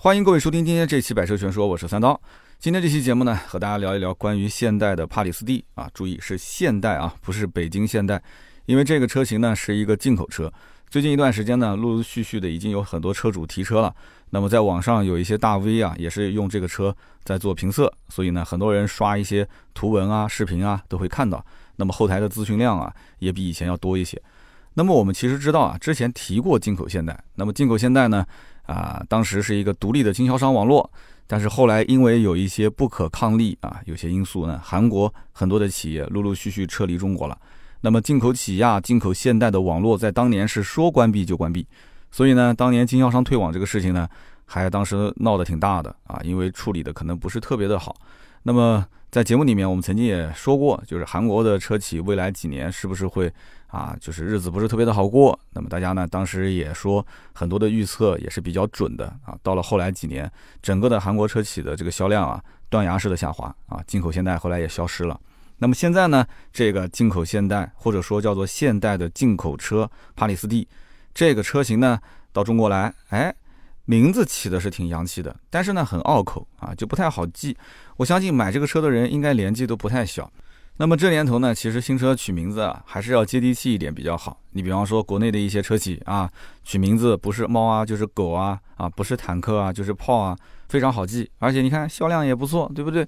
欢迎各位收听今天这期《百车全说》，我是三刀。今天这期节目呢，和大家聊一聊关于现代的帕里斯蒂啊，注意是现代啊，不是北京现代，因为这个车型呢是一个进口车。最近一段时间呢，陆陆续续的已经有很多车主提车了。那么在网上有一些大 V 啊，也是用这个车在做评测，所以呢，很多人刷一些图文啊、视频啊，都会看到。那么后台的咨询量啊，也比以前要多一些。那么我们其实知道啊，之前提过进口现代。那么进口现代呢？啊，当时是一个独立的经销商网络，但是后来因为有一些不可抗力啊，有些因素呢，韩国很多的企业陆陆续续撤离中国了。那么进口起亚、进口现代的网络在当年是说关闭就关闭，所以呢，当年经销商退网这个事情呢，还当时闹得挺大的啊，因为处理的可能不是特别的好。那么在节目里面，我们曾经也说过，就是韩国的车企未来几年是不是会？啊，就是日子不是特别的好过。那么大家呢，当时也说很多的预测也是比较准的啊。到了后来几年，整个的韩国车企的这个销量啊，断崖式的下滑啊。进口现代后来也消失了。那么现在呢，这个进口现代或者说叫做现代的进口车帕里斯蒂这个车型呢，到中国来，哎，名字起的是挺洋气的，但是呢很拗口啊，就不太好记。我相信买这个车的人应该年纪都不太小。那么这年头呢，其实新车取名字啊，还是要接地气一点比较好。你比方说国内的一些车企啊，取名字不是猫啊就是狗啊，啊不是坦克啊就是炮啊，非常好记，而且你看销量也不错，对不对？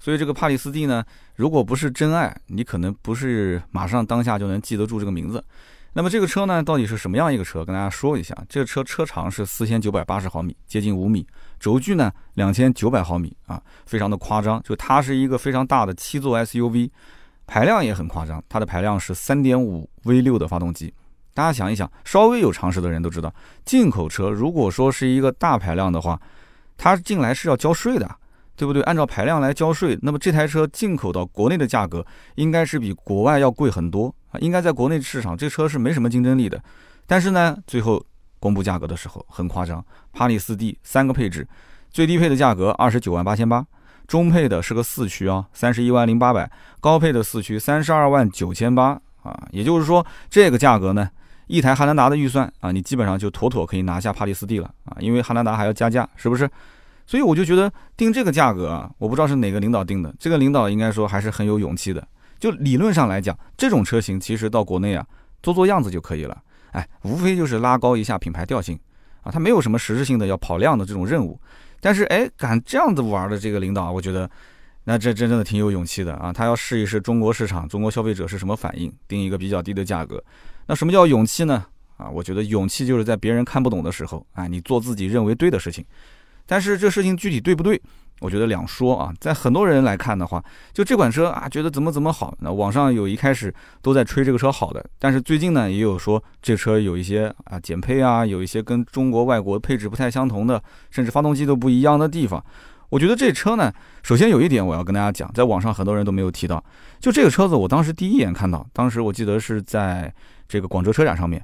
所以这个帕里斯蒂呢，如果不是真爱，你可能不是马上当下就能记得住这个名字。那么这个车呢，到底是什么样一个车？跟大家说一下，这个车车长是四千九百八十毫米，接近五米，轴距呢两千九百毫米啊，非常的夸张。就它是一个非常大的七座 SUV，排量也很夸张，它的排量是三点五 V 六的发动机。大家想一想，稍微有常识的人都知道，进口车如果说是一个大排量的话，它进来是要交税的。对不对？按照排量来交税，那么这台车进口到国内的价格应该是比国外要贵很多啊！应该在国内市场，这车是没什么竞争力的。但是呢，最后公布价格的时候很夸张，帕里斯蒂三个配置，最低配的价格二十九万八千八，中配的是个四驱啊，三十一万零八百，高配的四驱三十二万九千八啊！也就是说，这个价格呢，一台汉兰达的预算啊，你基本上就妥妥可以拿下帕里斯蒂了啊！因为汉兰达还要加价，是不是？所以我就觉得定这个价格啊，我不知道是哪个领导定的。这个领导应该说还是很有勇气的。就理论上来讲，这种车型其实到国内啊做做样子就可以了。哎，无非就是拉高一下品牌调性啊，他没有什么实质性的要跑量的这种任务。但是哎，敢这样子玩的这个领导，我觉得那这真正的挺有勇气的啊。他要试一试中国市场、中国消费者是什么反应，定一个比较低的价格。那什么叫勇气呢？啊，我觉得勇气就是在别人看不懂的时候，哎，你做自己认为对的事情。但是这事情具体对不对？我觉得两说啊。在很多人来看的话，就这款车啊，觉得怎么怎么好。那网上有一开始都在吹这个车好的，但是最近呢，也有说这车有一些啊减配啊，有一些跟中国外国配置不太相同的，甚至发动机都不一样的地方。我觉得这车呢，首先有一点我要跟大家讲，在网上很多人都没有提到，就这个车子，我当时第一眼看到，当时我记得是在这个广州车展上面，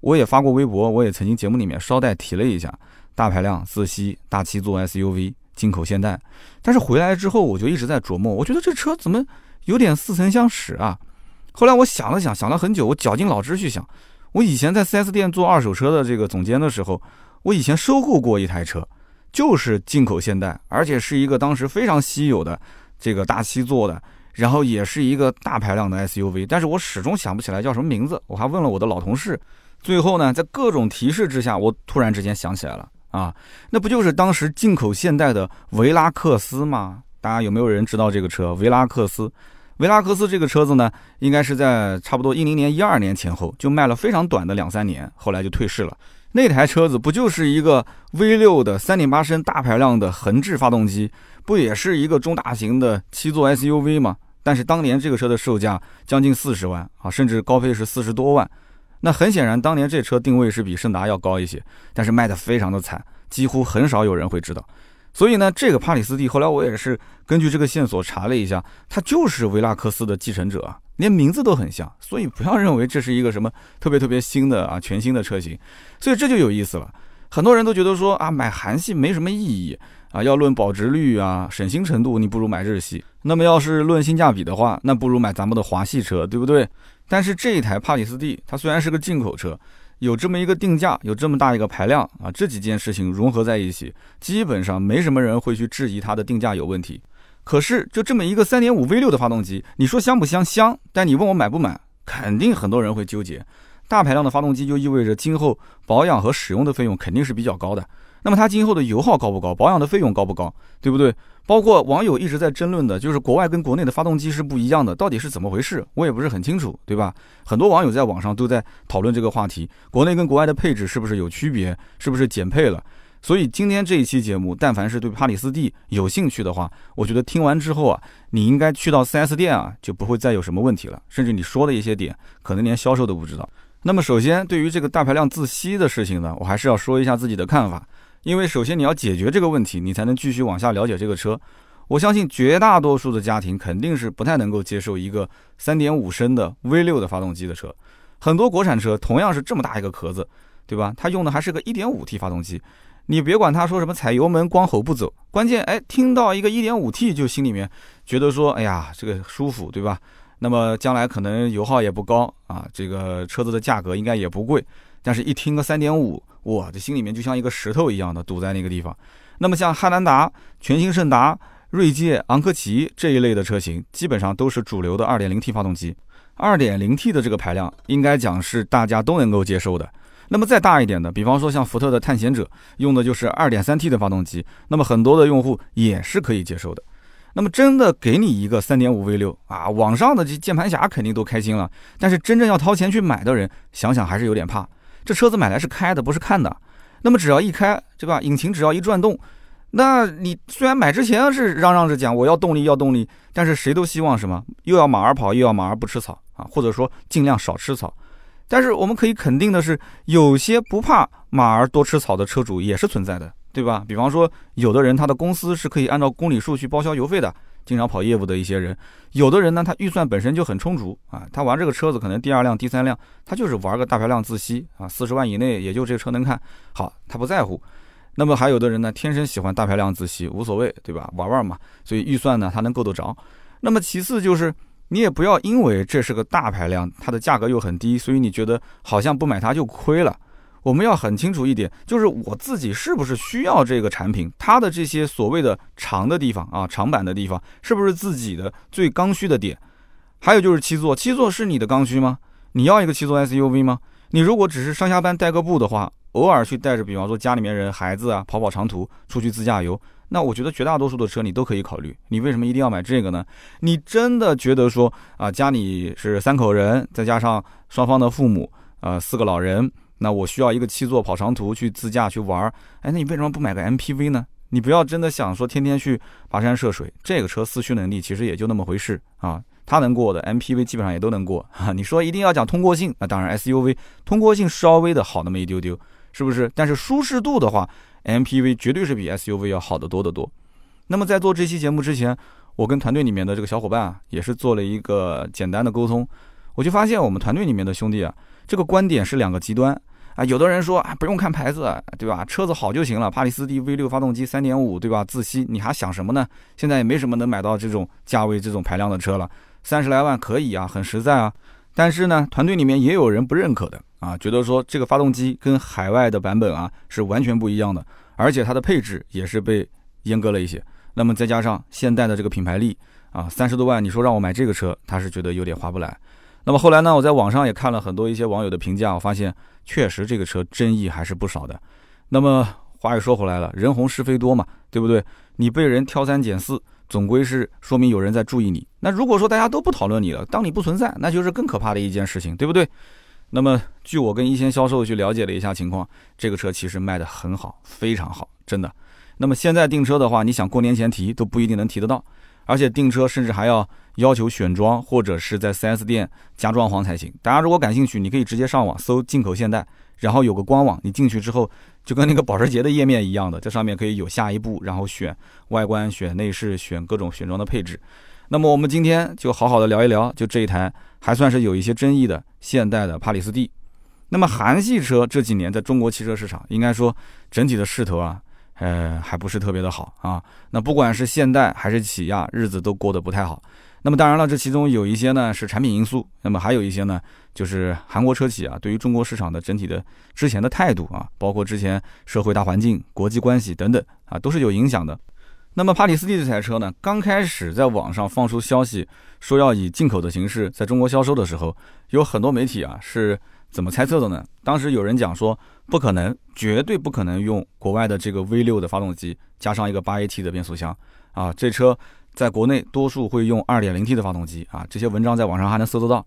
我也发过微博，我也曾经节目里面捎带提了一下。大排量自吸大七座 SUV 进口现代，但是回来之后我就一直在琢磨，我觉得这车怎么有点似曾相识啊？后来我想了想，想了很久，我绞尽脑汁去想，我以前在 4S 店做二手车的这个总监的时候，我以前收购过一台车，就是进口现代，而且是一个当时非常稀有的这个大七座的，然后也是一个大排量的 SUV，但是我始终想不起来叫什么名字，我还问了我的老同事，最后呢，在各种提示之下，我突然之间想起来了。啊，那不就是当时进口现代的维拉克斯吗？大家有没有人知道这个车？维拉克斯，维拉克斯这个车子呢，应该是在差不多一零年、一二年前后就卖了非常短的两三年，后来就退市了。那台车子不就是一个 V 六的三点八升大排量的横置发动机，不也是一个中大型的七座 SUV 吗？但是当年这个车的售价将近四十万啊，甚至高配是四十多万。那很显然，当年这车定位是比胜达要高一些，但是卖的非常的惨，几乎很少有人会知道。所以呢，这个帕里斯蒂后来我也是根据这个线索查了一下，它就是维拉克斯的继承者啊，连名字都很像。所以不要认为这是一个什么特别特别新的啊全新的车型。所以这就有意思了，很多人都觉得说啊买韩系没什么意义啊，要论保值率啊省心程度，你不如买日系。那么要是论性价比的话，那不如买咱们的华系车，对不对？但是这一台帕里斯蒂，它虽然是个进口车，有这么一个定价，有这么大一个排量啊，这几件事情融合在一起，基本上没什么人会去质疑它的定价有问题。可是就这么一个三点五 V 六的发动机，你说香不香？香。但你问我买不买，肯定很多人会纠结。大排量的发动机就意味着今后保养和使用的费用肯定是比较高的。那么它今后的油耗高不高？保养的费用高不高？对不对？包括网友一直在争论的，就是国外跟国内的发动机是不一样的，到底是怎么回事？我也不是很清楚，对吧？很多网友在网上都在讨论这个话题，国内跟国外的配置是不是有区别？是不是减配了？所以今天这一期节目，但凡是对帕里斯蒂有兴趣的话，我觉得听完之后啊，你应该去到 4S 店啊，就不会再有什么问题了。甚至你说的一些点，可能连销售都不知道。那么首先，对于这个大排量自吸的事情呢，我还是要说一下自己的看法。因为首先你要解决这个问题，你才能继续往下了解这个车。我相信绝大多数的家庭肯定是不太能够接受一个3.5升的 V6 的发动机的车。很多国产车同样是这么大一个壳子，对吧？它用的还是个 1.5T 发动机。你别管他说什么踩油门光吼不走，关键哎听到一个 1.5T 就心里面觉得说，哎呀这个舒服，对吧？那么将来可能油耗也不高啊，这个车子的价格应该也不贵。但是一听个3.5。哇，这心里面就像一个石头一样的堵在那个地方。那么像汉兰达、全新胜达、锐界、昂科旗这一类的车型，基本上都是主流的 2.0T 发动机。2.0T 的这个排量，应该讲是大家都能够接受的。那么再大一点的，比方说像福特的探险者，用的就是 2.3T 的发动机，那么很多的用户也是可以接受的。那么真的给你一个 3.5V6 啊，网上的这键盘侠肯定都开心了，但是真正要掏钱去买的人，想想还是有点怕。这车子买来是开的，不是看的。那么只要一开，对吧？引擎只要一转动，那你虽然买之前是嚷嚷着讲我要动力要动力，但是谁都希望什么？又要马儿跑，又要马儿不吃草啊，或者说尽量少吃草。但是我们可以肯定的是，有些不怕马儿多吃草的车主也是存在的，对吧？比方说，有的人他的公司是可以按照公里数去报销油费的。经常跑业务的一些人，有的人呢，他预算本身就很充足啊，他玩这个车子可能第二辆、第三辆，他就是玩个大排量自吸啊，四十万以内也就这个车能看好，他不在乎。那么还有的人呢，天生喜欢大排量自吸，无所谓，对吧？玩玩嘛，所以预算呢，他能够得着。那么其次就是，你也不要因为这是个大排量，它的价格又很低，所以你觉得好像不买它就亏了。我们要很清楚一点，就是我自己是不是需要这个产品，它的这些所谓的长的地方啊，长板的地方，是不是自己的最刚需的点？还有就是七座，七座是你的刚需吗？你要一个七座 SUV 吗？你如果只是上下班代个步的话，偶尔去带着，比方说家里面人、孩子啊，跑跑长途，出去自驾游，那我觉得绝大多数的车你都可以考虑。你为什么一定要买这个呢？你真的觉得说啊，家里是三口人，再加上双方的父母，呃，四个老人。那我需要一个七座跑长途去自驾去玩儿，哎，那你为什么不买个 MPV 呢？你不要真的想说天天去跋山涉水，这个车四驱能力其实也就那么回事啊，它能过的 MPV 基本上也都能过哈。你说一定要讲通过性，那当然 SUV 通过性稍微的好那么一丢丢，是不是？但是舒适度的话，MPV 绝对是比 SUV 要好得多得多。那么在做这期节目之前，我跟团队里面的这个小伙伴啊，也是做了一个简单的沟通，我就发现我们团队里面的兄弟啊，这个观点是两个极端。啊，有的人说啊，不用看牌子，对吧？车子好就行了。帕里斯蒂 V6 发动机，三点五，对吧？自吸，你还想什么呢？现在也没什么能买到这种价位、这种排量的车了，三十来万可以啊，很实在啊。但是呢，团队里面也有人不认可的啊，觉得说这个发动机跟海外的版本啊是完全不一样的，而且它的配置也是被阉割了一些。那么再加上现代的这个品牌力啊，三十多万，你说让我买这个车，他是觉得有点划不来。那么后来呢，我在网上也看了很多一些网友的评价，我发现。确实，这个车争议还是不少的。那么话又说回来了，人红是非多嘛，对不对？你被人挑三拣四，总归是说明有人在注意你。那如果说大家都不讨论你了，当你不存在，那就是更可怕的一件事情，对不对？那么据我跟一线销售去了解了一下情况，这个车其实卖得很好，非常好，真的。那么现在订车的话，你想过年前提都不一定能提得到，而且订车甚至还要要求选装或者是在 4S 店加装潢才行。大家如果感兴趣，你可以直接上网搜进口现代，然后有个官网，你进去之后就跟那个保时捷的页面一样的，这上面可以有下一步，然后选外观、选内饰、选各种选装的配置。那么我们今天就好好的聊一聊，就这一台还算是有一些争议的现代的帕里斯蒂。那么韩系车这几年在中国汽车市场，应该说整体的势头啊。呃，还不是特别的好啊。那不管是现代还是起亚，日子都过得不太好。那么当然了，这其中有一些呢是产品因素，那么还有一些呢就是韩国车企啊对于中国市场的整体的之前的态度啊，包括之前社会大环境、国际关系等等啊，都是有影响的。那么帕里斯蒂这台车呢，刚开始在网上放出消息说要以进口的形式在中国销售的时候，有很多媒体啊是怎么猜测的呢？当时有人讲说不可能，绝对不可能用国外的这个 V6 的发动机加上一个 8AT 的变速箱啊，这车在国内多数会用 2.0T 的发动机啊，这些文章在网上还能搜得到。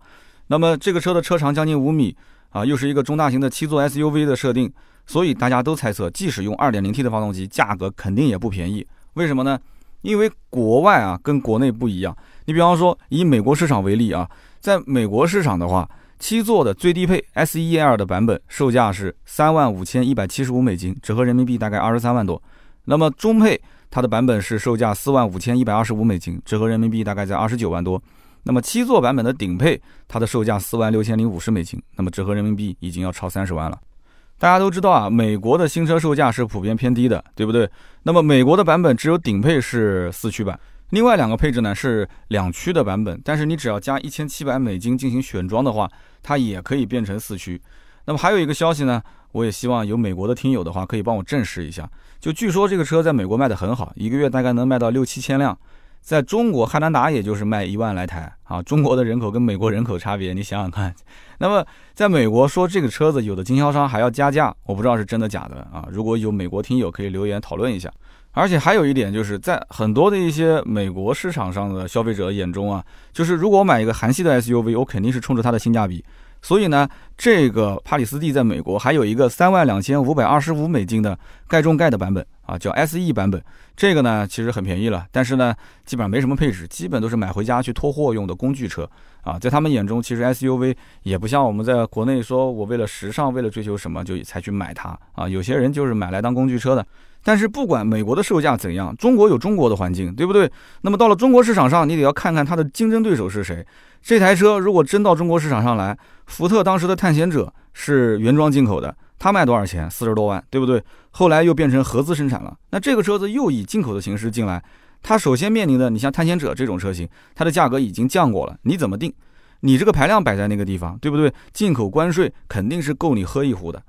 那么这个车的车长将近五米啊，又是一个中大型的七座 SUV 的设定，所以大家都猜测，即使用 2.0T 的发动机，价格肯定也不便宜。为什么呢？因为国外啊跟国内不一样。你比方说以美国市场为例啊，在美国市场的话，七座的最低配 S E L 的版本售价是三万五千一百七十五美金，折合人民币大概二十三万多。那么中配它的版本是售价四万五千一百二十五美金，折合人民币大概在二十九万多。那么七座版本的顶配它的售价四万六千零五十美金，那么折合人民币已经要超三十万了。大家都知道啊，美国的新车售价是普遍偏低的，对不对？那么美国的版本只有顶配是四驱版，另外两个配置呢是两驱的版本。但是你只要加一千七百美金进行选装的话，它也可以变成四驱。那么还有一个消息呢，我也希望有美国的听友的话可以帮我证实一下。就据说这个车在美国卖得很好，一个月大概能卖到六七千辆。在中国汉兰达也就是卖一万来台啊，中国的人口跟美国人口差别，你想想看。那么在美国说这个车子有的经销商还要加价，我不知道是真的假的啊。如果有美国听友可以留言讨论一下。而且还有一点就是在很多的一些美国市场上的消费者眼中啊，就是如果我买一个韩系的 SUV，我肯定是冲着它的性价比。所以呢，这个帕里斯蒂在美国还有一个三万两千五百二十五美金的盖中盖的版本啊，叫 SE 版本。这个呢其实很便宜了，但是呢基本上没什么配置，基本都是买回家去拖货用的工具车啊。在他们眼中，其实 SUV 也不像我们在国内说我为了时尚，为了追求什么就才去买它啊。有些人就是买来当工具车的。但是不管美国的售价怎样，中国有中国的环境，对不对？那么到了中国市场上，你得要看看它的竞争对手是谁。这台车如果真到中国市场上来，福特当时的探险者是原装进口的，它卖多少钱？四十多万，对不对？后来又变成合资生产了，那这个车子又以进口的形式进来，它首先面临的，你像探险者这种车型，它的价格已经降过了，你怎么定？你这个排量摆在那个地方，对不对？进口关税肯定是够你喝一壶的。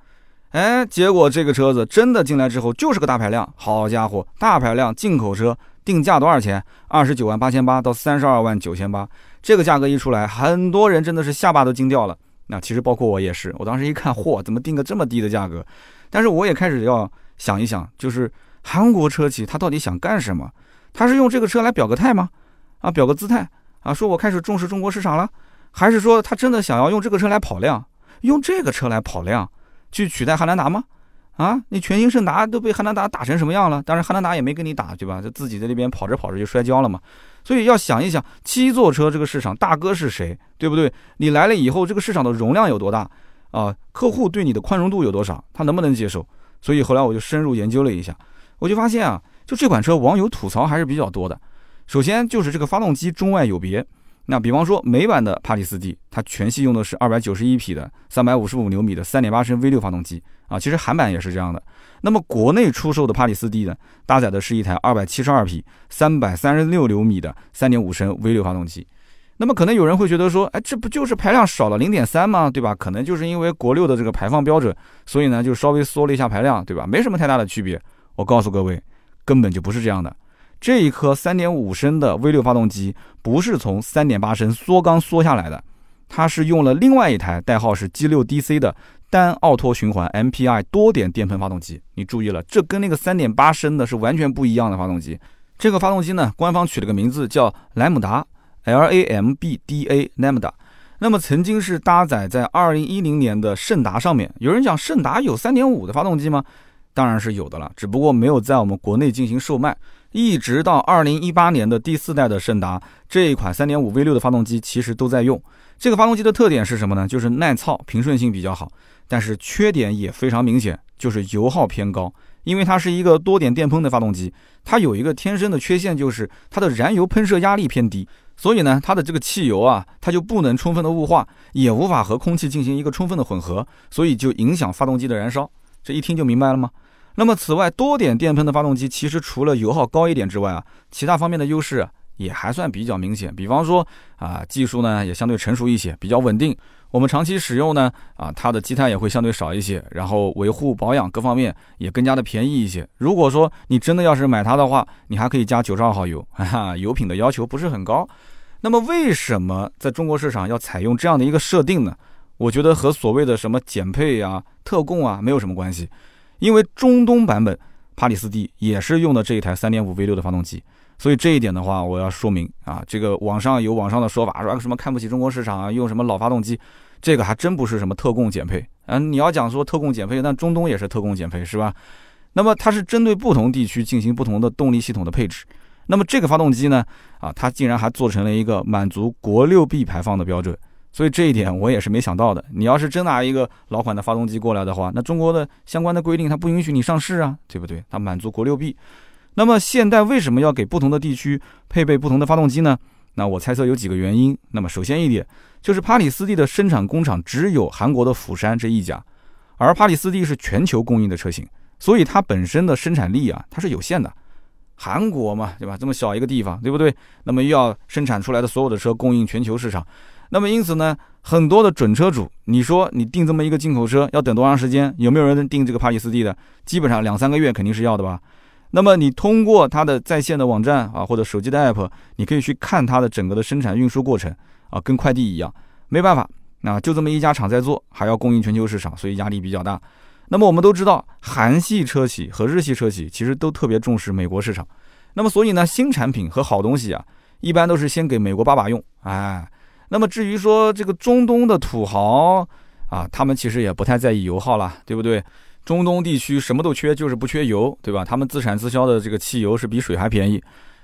哎，结果这个车子真的进来之后就是个大排量，好家伙，大排量进口车定价多少钱？二十九万八千八到三十二万九千八，这个价格一出来，很多人真的是下巴都惊掉了。那其实包括我也是，我当时一看，嚯，怎么定个这么低的价格？但是我也开始要想一想，就是韩国车企他到底想干什么？他是用这个车来表个态吗？啊，表个姿态啊，说我开始重视中国市场了，还是说他真的想要用这个车来跑量？用这个车来跑量？去取代汉兰达吗？啊，你全新胜达都被汉兰达打成什么样了？当然，汉兰达也没跟你打，对吧？就自己在那边跑着跑着就摔跤了嘛。所以要想一想，七座车这个市场大哥是谁，对不对？你来了以后，这个市场的容量有多大啊？客户对你的宽容度有多少？他能不能接受？所以后来我就深入研究了一下，我就发现啊，就这款车网友吐槽还是比较多的。首先就是这个发动机中外有别。那比方说美版的帕里斯蒂，它全系用的是二百九十一匹的三百五十五牛米的三点八升 V 六发动机啊，其实韩版也是这样的。那么国内出售的帕里斯蒂呢，搭载的是一台二百七十二匹三百三十六牛米的三点五升 V 六发动机。那么可能有人会觉得说，哎，这不就是排量少了零点三吗？对吧？可能就是因为国六的这个排放标准，所以呢就稍微缩了一下排量，对吧？没什么太大的区别。我告诉各位，根本就不是这样的。这一颗3.5升的 V6 发动机不是从3.8升缩缸缩下来的，它是用了另外一台代号是 G6DC 的单奥托循环 MPI 多点电喷发动机。你注意了，这跟那个3.8升的是完全不一样的发动机。这个发动机呢，官方取了个名字叫莱姆达 （LAMBDA Lambda）。那么曾经是搭载在2010年的胜达上面。有人讲胜达有3.5的发动机吗？当然是有的了，只不过没有在我们国内进行售卖。一直到二零一八年的第四代的胜达这一款三点五 V 六的发动机，其实都在用。这个发动机的特点是什么呢？就是耐操、平顺性比较好。但是缺点也非常明显，就是油耗偏高。因为它是一个多点电喷的发动机，它有一个天生的缺陷，就是它的燃油喷射压力偏低。所以呢，它的这个汽油啊，它就不能充分的雾化，也无法和空气进行一个充分的混合，所以就影响发动机的燃烧。这一听就明白了吗？那么，此外，多点电喷的发动机其实除了油耗高一点之外啊，其他方面的优势也还算比较明显。比方说啊，技术呢也相对成熟一些，比较稳定。我们长期使用呢，啊，它的积碳也会相对少一些，然后维护保养各方面也更加的便宜一些。如果说你真的要是买它的话，你还可以加九十二号油，哈哈，油品的要求不是很高。那么为什么在中国市场要采用这样的一个设定呢？我觉得和所谓的什么减配啊、特供啊没有什么关系，因为中东版本帕里斯蒂也是用的这一台三点五 V 六的发动机。所以这一点的话，我要说明啊，这个网上有网上的说法，说什么看不起中国市场啊，用什么老发动机，这个还真不是什么特供减配。嗯，你要讲说特供减配，那中东也是特供减配，是吧？那么它是针对不同地区进行不同的动力系统的配置。那么这个发动机呢，啊，它竟然还做成了一个满足国六 B 排放的标准。所以这一点我也是没想到的。你要是真拿一个老款的发动机过来的话，那中国的相关的规定它不允许你上市啊，对不对？它满足国六 B。那么现代为什么要给不同的地区配备不同的发动机呢？那我猜测有几个原因。那么首先一点就是帕里斯蒂的生产工厂只有韩国的釜山这一家，而帕里斯蒂是全球供应的车型，所以它本身的生产力啊它是有限的。韩国嘛，对吧？这么小一个地方，对不对？那么又要生产出来的所有的车供应全球市场，那么因此呢，很多的准车主，你说你订这么一个进口车要等多长时间？有没有人订这个帕里斯蒂的？基本上两三个月肯定是要的吧。那么你通过它的在线的网站啊，或者手机的 app，你可以去看它的整个的生产运输过程啊，跟快递一样。没办法，啊，就这么一家厂在做，还要供应全球市场，所以压力比较大。那么我们都知道，韩系车企和日系车企其实都特别重视美国市场。那么所以呢，新产品和好东西啊，一般都是先给美国爸爸用。哎，那么至于说这个中东的土豪啊，他们其实也不太在意油耗了，对不对？中东地区什么都缺，就是不缺油，对吧？他们自产自销的这个汽油是比水还便宜。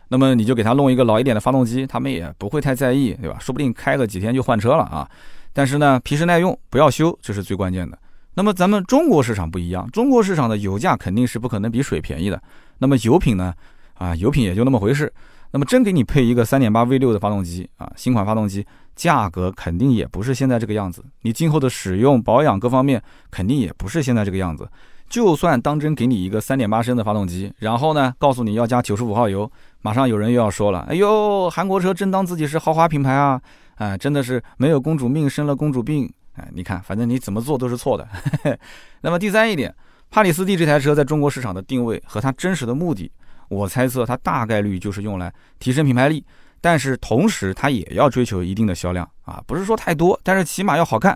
那么你就给他弄一个老一点的发动机，他们也不会太在意，对吧？说不定开个几天就换车了啊。但是呢，皮实耐用，不要修，这是最关键的。那么咱们中国市场不一样，中国市场的油价肯定是不可能比水便宜的。那么油品呢？啊，油品也就那么回事。那么真给你配一个三点八 V 六的发动机啊，新款发动机。价格肯定也不是现在这个样子，你今后的使用保养各方面肯定也不是现在这个样子。就算当真给你一个三点八升的发动机，然后呢，告诉你要加九十五号油，马上有人又要说了：“哎呦，韩国车真当自己是豪华品牌啊！哎，真的是没有公主命生了公主病。”哎，你看，反正你怎么做都是错的。那么第三一点，帕里斯蒂这台车在中国市场的定位和它真实的目的，我猜测它大概率就是用来提升品牌力。但是同时，它也要追求一定的销量啊，不是说太多，但是起码要好看，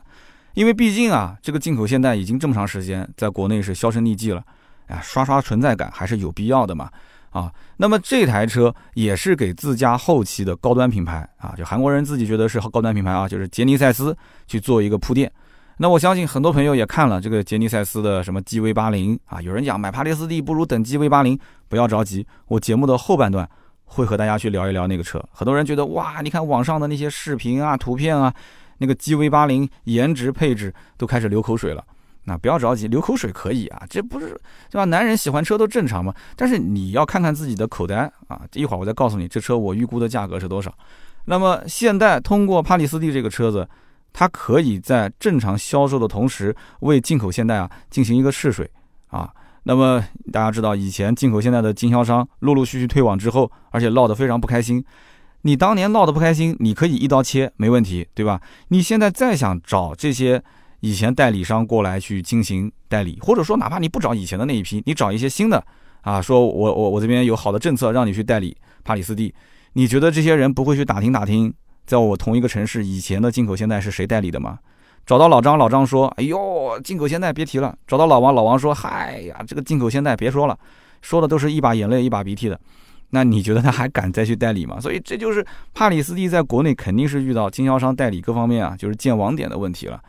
因为毕竟啊，这个进口现代已经这么长时间在国内是销声匿迹了，啊，刷刷存在感还是有必要的嘛，啊，那么这台车也是给自家后期的高端品牌啊，就韩国人自己觉得是高端品牌啊，就是杰尼赛斯去做一个铺垫。那我相信很多朋友也看了这个杰尼赛斯的什么 GV 八零啊，有人讲买帕列斯蒂不如等 GV 八零，不要着急，我节目的后半段。会和大家去聊一聊那个车，很多人觉得哇，你看网上的那些视频啊、图片啊，那个 GV80 颜值配置都开始流口水了。那不要着急，流口水可以啊，这不是对吧？男人喜欢车都正常嘛。但是你要看看自己的口袋啊。一会儿我再告诉你，这车我预估的价格是多少。那么现代通过帕里斯蒂这个车子，它可以在正常销售的同时，为进口现代啊进行一个试水啊。那么大家知道，以前进口现代的经销商陆陆续续退网之后，而且闹得非常不开心。你当年闹得不开心，你可以一刀切，没问题，对吧？你现在再想找这些以前代理商过来去进行代理，或者说哪怕你不找以前的那一批，你找一些新的啊，说我我我这边有好的政策让你去代理帕里斯蒂，你觉得这些人不会去打听打听，在我同一个城市以前的进口现代是谁代理的吗？找到老张，老张说：“哎呦，进口现代别提了。”找到老王，老王说：“嗨呀，这个进口现代别说了，说的都是一把眼泪一把鼻涕的。”那你觉得他还敢再去代理吗？所以这就是帕里斯蒂在国内肯定是遇到经销商代理各方面啊，就是建网点的问题了。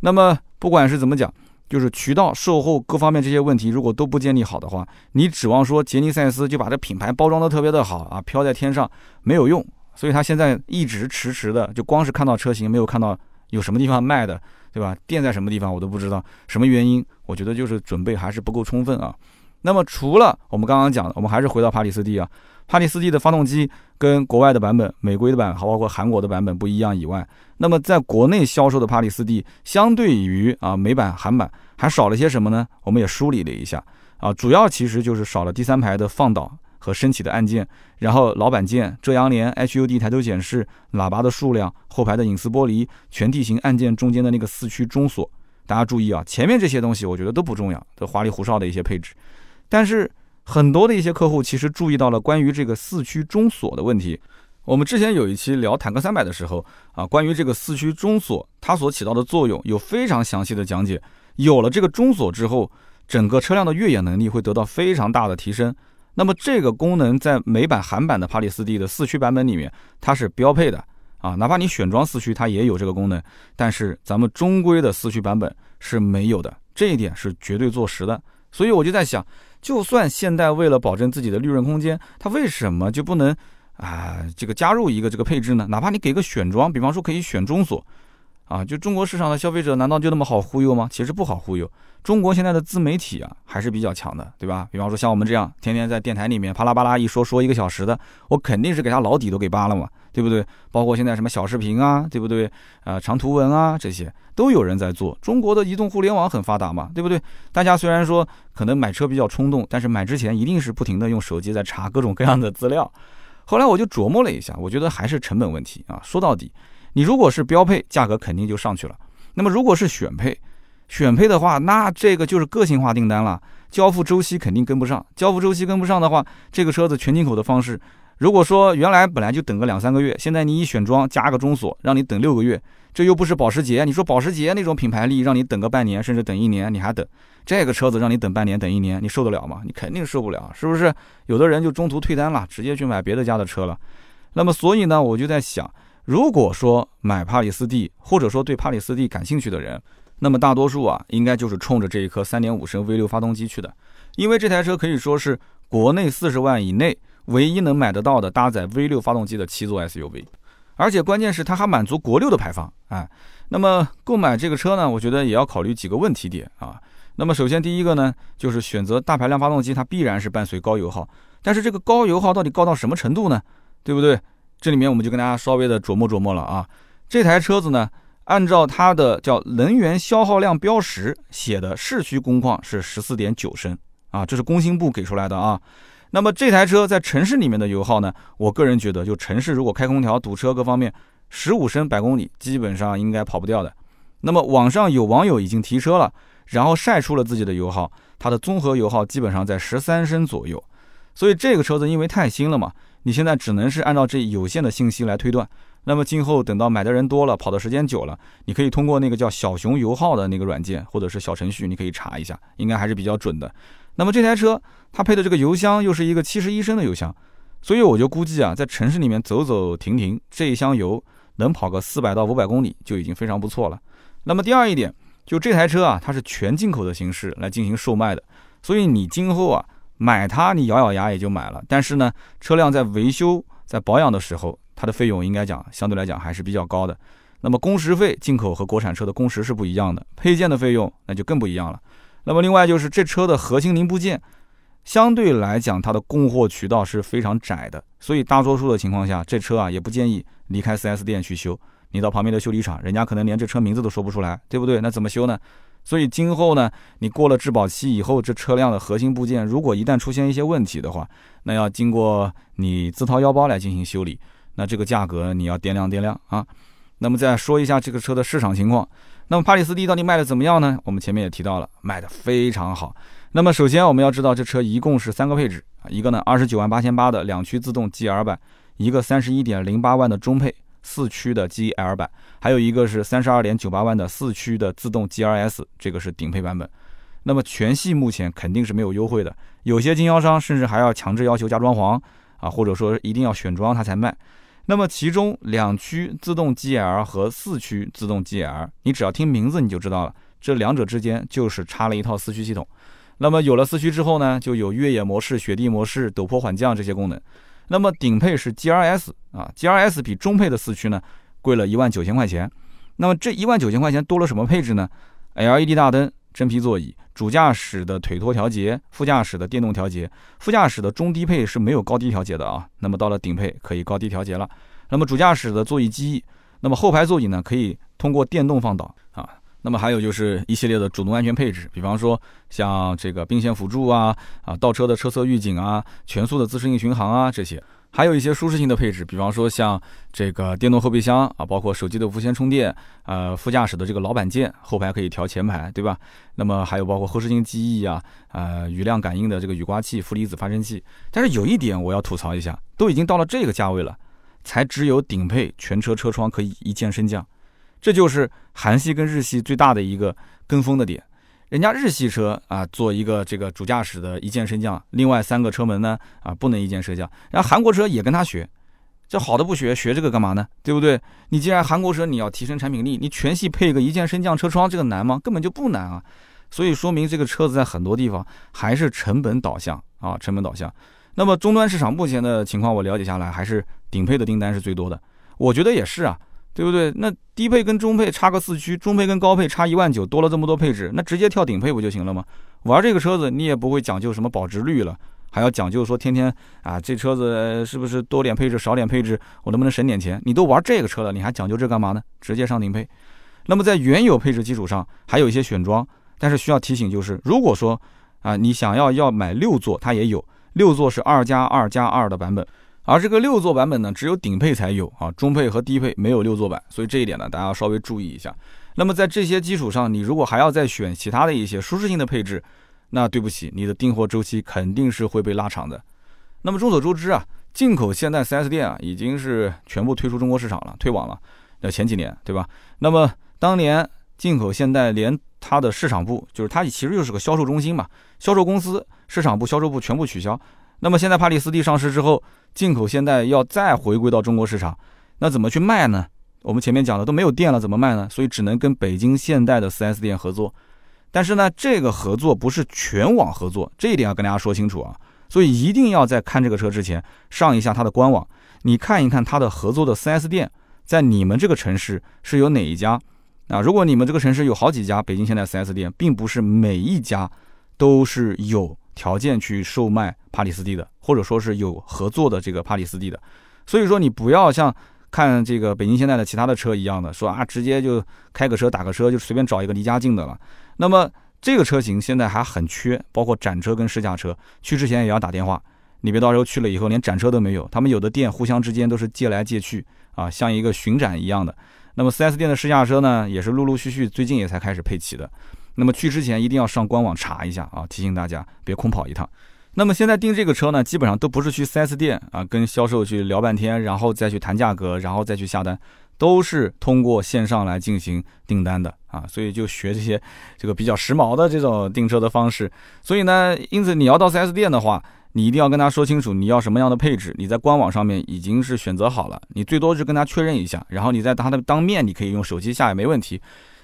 那么不管是怎么讲，就是渠道、售后各方面这些问题如果都不建立好的话，你指望说杰尼赛斯就把这品牌包装的特别的好啊，飘在天上没有用。所以他现在一直迟迟的，就光是看到车型，没有看到。有什么地方卖的，对吧？店在什么地方我都不知道，什么原因？我觉得就是准备还是不够充分啊。那么除了我们刚刚讲的，我们还是回到帕里斯蒂啊。帕里斯蒂的发动机跟国外的版本、美规的版，还包括韩国的版本不一样以外，那么在国内销售的帕里斯蒂，相对于啊美版、韩版还少了些什么呢？我们也梳理了一下啊，主要其实就是少了第三排的放倒，和升起的按键，然后老板键、遮阳帘、HUD 抬头显示、喇叭的数量、后排的隐私玻璃、全地形按键中间的那个四驱中锁。大家注意啊，前面这些东西我觉得都不重要，都花里胡哨的一些配置。但是很多的一些客户其实注意到了关于这个四驱中锁的问题。我们之前有一期聊坦克三百的时候啊，关于这个四驱中锁它所起到的作用有非常详细的讲解。有了这个中锁之后，整个车辆的越野能力会得到非常大的提升。那么这个功能在美版、韩版的帕里斯蒂的四驱版本里面，它是标配的啊。哪怕你选装四驱，它也有这个功能。但是咱们中规的四驱版本是没有的，这一点是绝对坐实的。所以我就在想，就算现代为了保证自己的利润空间，它为什么就不能啊这个加入一个这个配置呢？哪怕你给个选装，比方说可以选中锁。啊，就中国市场的消费者难道就那么好忽悠吗？其实不好忽悠。中国现在的自媒体啊还是比较强的，对吧？比方说像我们这样天天在电台里面啪啦啪啦一说说一个小时的，我肯定是给他老底都给扒了嘛，对不对？包括现在什么小视频啊，对不对？啊，长图文啊，这些都有人在做。中国的移动互联网很发达嘛，对不对？大家虽然说可能买车比较冲动，但是买之前一定是不停的用手机在查各种各样的资料。后来我就琢磨了一下，我觉得还是成本问题啊。说到底。你如果是标配，价格肯定就上去了。那么如果是选配，选配的话，那这个就是个性化订单了，交付周期肯定跟不上。交付周期跟不上的话，这个车子全进口的方式，如果说原来本来就等个两三个月，现在你一选装加个中锁，让你等六个月，这又不是保时捷。你说保时捷那种品牌力，让你等个半年甚至等一年，你还等这个车子让你等半年等一年，你受得了吗？你肯定受不了，是不是？有的人就中途退单了，直接去买别的家的车了。那么所以呢，我就在想。如果说买帕里斯蒂，或者说对帕里斯蒂感兴趣的人，那么大多数啊，应该就是冲着这一颗3.5升 V6 发动机去的，因为这台车可以说是国内四十万以内唯一能买得到的搭载 V6 发动机的七座 SUV，而且关键是它还满足国六的排放啊。那么购买这个车呢，我觉得也要考虑几个问题点啊。那么首先第一个呢，就是选择大排量发动机，它必然是伴随高油耗，但是这个高油耗到底高到什么程度呢？对不对？这里面我们就跟大家稍微的琢磨琢磨了啊，这台车子呢，按照它的叫能源消耗量标识写的市区工况是十四点九升啊，这是工信部给出来的啊。那么这台车在城市里面的油耗呢，我个人觉得就城市如果开空调堵车各方面，十五升百公里基本上应该跑不掉的。那么网上有网友已经提车了，然后晒出了自己的油耗，它的综合油耗基本上在十三升左右。所以这个车子因为太新了嘛。你现在只能是按照这有限的信息来推断，那么今后等到买的人多了，跑的时间久了，你可以通过那个叫小熊油耗的那个软件或者是小程序，你可以查一下，应该还是比较准的。那么这台车它配的这个油箱又是一个七十一升的油箱，所以我就估计啊，在城市里面走走停停，这一箱油能跑个四百到五百公里就已经非常不错了。那么第二一点，就这台车啊，它是全进口的形式来进行售卖的，所以你今后啊。买它，你咬咬牙也就买了。但是呢，车辆在维修、在保养的时候，它的费用应该讲相对来讲还是比较高的。那么工时费，进口和国产车的工时是不一样的，配件的费用那就更不一样了。那么另外就是这车的核心零部件，相对来讲它的供货渠道是非常窄的，所以大多数的情况下，这车啊也不建议离开 4S 店去修。你到旁边的修理厂，人家可能连这车名字都说不出来，对不对？那怎么修呢？所以今后呢，你过了质保期以后，这车辆的核心部件如果一旦出现一些问题的话，那要经过你自掏腰包来进行修理，那这个价格你要掂量掂量啊。那么再说一下这个车的市场情况，那么帕里斯蒂到底卖的怎么样呢？我们前面也提到了，卖的非常好。那么首先我们要知道，这车一共是三个配置啊，一个呢二十九万八千八的两驱自动 GL 版，一个三十一点零八万的中配。四驱的 GL 版，还有一个是三十二点九八万的四驱的自动 GRS，这个是顶配版本。那么全系目前肯定是没有优惠的，有些经销商甚至还要强制要求加装潢啊，或者说一定要选装它才卖。那么其中两驱自动 GL 和四驱自动 GL，你只要听名字你就知道了，这两者之间就是插了一套四驱系统。那么有了四驱之后呢，就有越野模式、雪地模式、陡坡缓降这些功能。那么顶配是 G R S 啊，G R S 比中配的四驱呢贵了一万九千块钱。那么这一万九千块钱多了什么配置呢？L E D 大灯、真皮座椅、主驾驶的腿托调节、副驾驶的电动调节。副驾驶的中低配是没有高低调节的啊。那么到了顶配可以高低调节了。那么主驾驶的座椅记忆，那么后排座椅呢可以通过电动放倒。那么还有就是一系列的主动安全配置，比方说像这个并线辅助啊，啊倒车的车侧预警啊，全速的自适应巡航啊这些，还有一些舒适性的配置，比方说像这个电动后备箱啊，包括手机的无线充电，呃副驾驶的这个老板键，后排可以调前排，对吧？那么还有包括后视镜记忆啊，呃雨量感应的这个雨刮器、负离子发生器。但是有一点我要吐槽一下，都已经到了这个价位了，才只有顶配全车车窗可以一键升降。这就是韩系跟日系最大的一个跟风的点，人家日系车啊做一个这个主驾驶的一键升降，另外三个车门呢啊不能一键升降，然后韩国车也跟他学，这好的不学，学这个干嘛呢？对不对？你既然韩国车你要提升产品力，你全系配一个一键升降车窗，这个难吗？根本就不难啊，所以说明这个车子在很多地方还是成本导向啊，成本导向。那么终端市场目前的情况我了解下来，还是顶配的订单是最多的，我觉得也是啊。对不对？那低配跟中配差个四驱，中配跟高配差一万九，多了这么多配置，那直接跳顶配不就行了吗？玩这个车子，你也不会讲究什么保值率了，还要讲究说天天啊，这车子是不是多点配置少点配置，我能不能省点钱？你都玩这个车了，你还讲究这干嘛呢？直接上顶配。那么在原有配置基础上，还有一些选装，但是需要提醒就是，如果说啊，你想要要买六座，它也有六座是二加二加二的版本。而这个六座版本呢，只有顶配才有啊，中配和低配没有六座版，所以这一点呢，大家要稍微注意一下。那么在这些基础上，你如果还要再选其他的一些舒适性的配置，那对不起，你的订货周期肯定是会被拉长的。那么众所周知啊，进口现代 4S 店啊，已经是全部退出中国市场了，退网了。那前几年对吧？那么当年进口现代连它的市场部，就是它其实就是个销售中心嘛，销售公司、市场部、销售部全部取消。那么现在帕里斯蒂上市之后，进口现代要再回归到中国市场，那怎么去卖呢？我们前面讲的都没有店了，怎么卖呢？所以只能跟北京现代的 4S 店合作。但是呢，这个合作不是全网合作，这一点要跟大家说清楚啊。所以一定要在看这个车之前上一下它的官网，你看一看它的合作的 4S 店在你们这个城市是有哪一家啊？如果你们这个城市有好几家北京现代 4S 店，并不是每一家都是有。条件去售卖帕里斯蒂的，或者说是有合作的这个帕里斯蒂的，所以说你不要像看这个北京现代的其他的车一样的说啊，直接就开个车打个车就随便找一个离家近的了。那么这个车型现在还很缺，包括展车跟试驾车，去之前也要打电话，你别到时候去了以后连展车都没有。他们有的店互相之间都是借来借去啊，像一个巡展一样的。那么 4S 店的试驾车呢，也是陆陆续续最近也才开始配齐的。那么去之前一定要上官网查一下啊！提醒大家别空跑一趟。那么现在订这个车呢，基本上都不是去 4S 店啊，跟销售去聊半天，然后再去谈价格，然后再去下单，都是通过线上来进行订单的啊。所以就学这些这个比较时髦的这种订车的方式。所以呢，因此你要到 4S 店的话，你一定要跟他说清楚你要什么样的配置，你在官网上面已经是选择好了，你最多是跟他确认一下，然后你在他的当面你可以用手机下也没问题。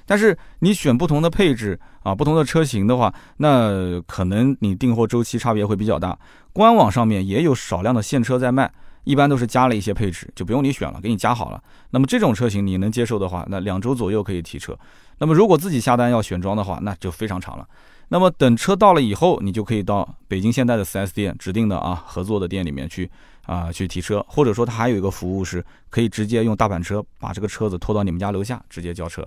但是你选不同的配置啊，不同的车型的话，那可能你订货周期差别会比较大。官网上面也有少量的现车在卖，一般都是加了一些配置，就不用你选了，给你加好了。那么这种车型你能接受的话，那两周左右可以提车。那么如果自己下单要选装的话，那就非常长了。那么等车到了以后，你就可以到北京现代的 4S 店指定的啊合作的店里面去啊去提车，或者说它还有一个服务是可以直接用大板车把这个车子拖到你们家楼下直接交车。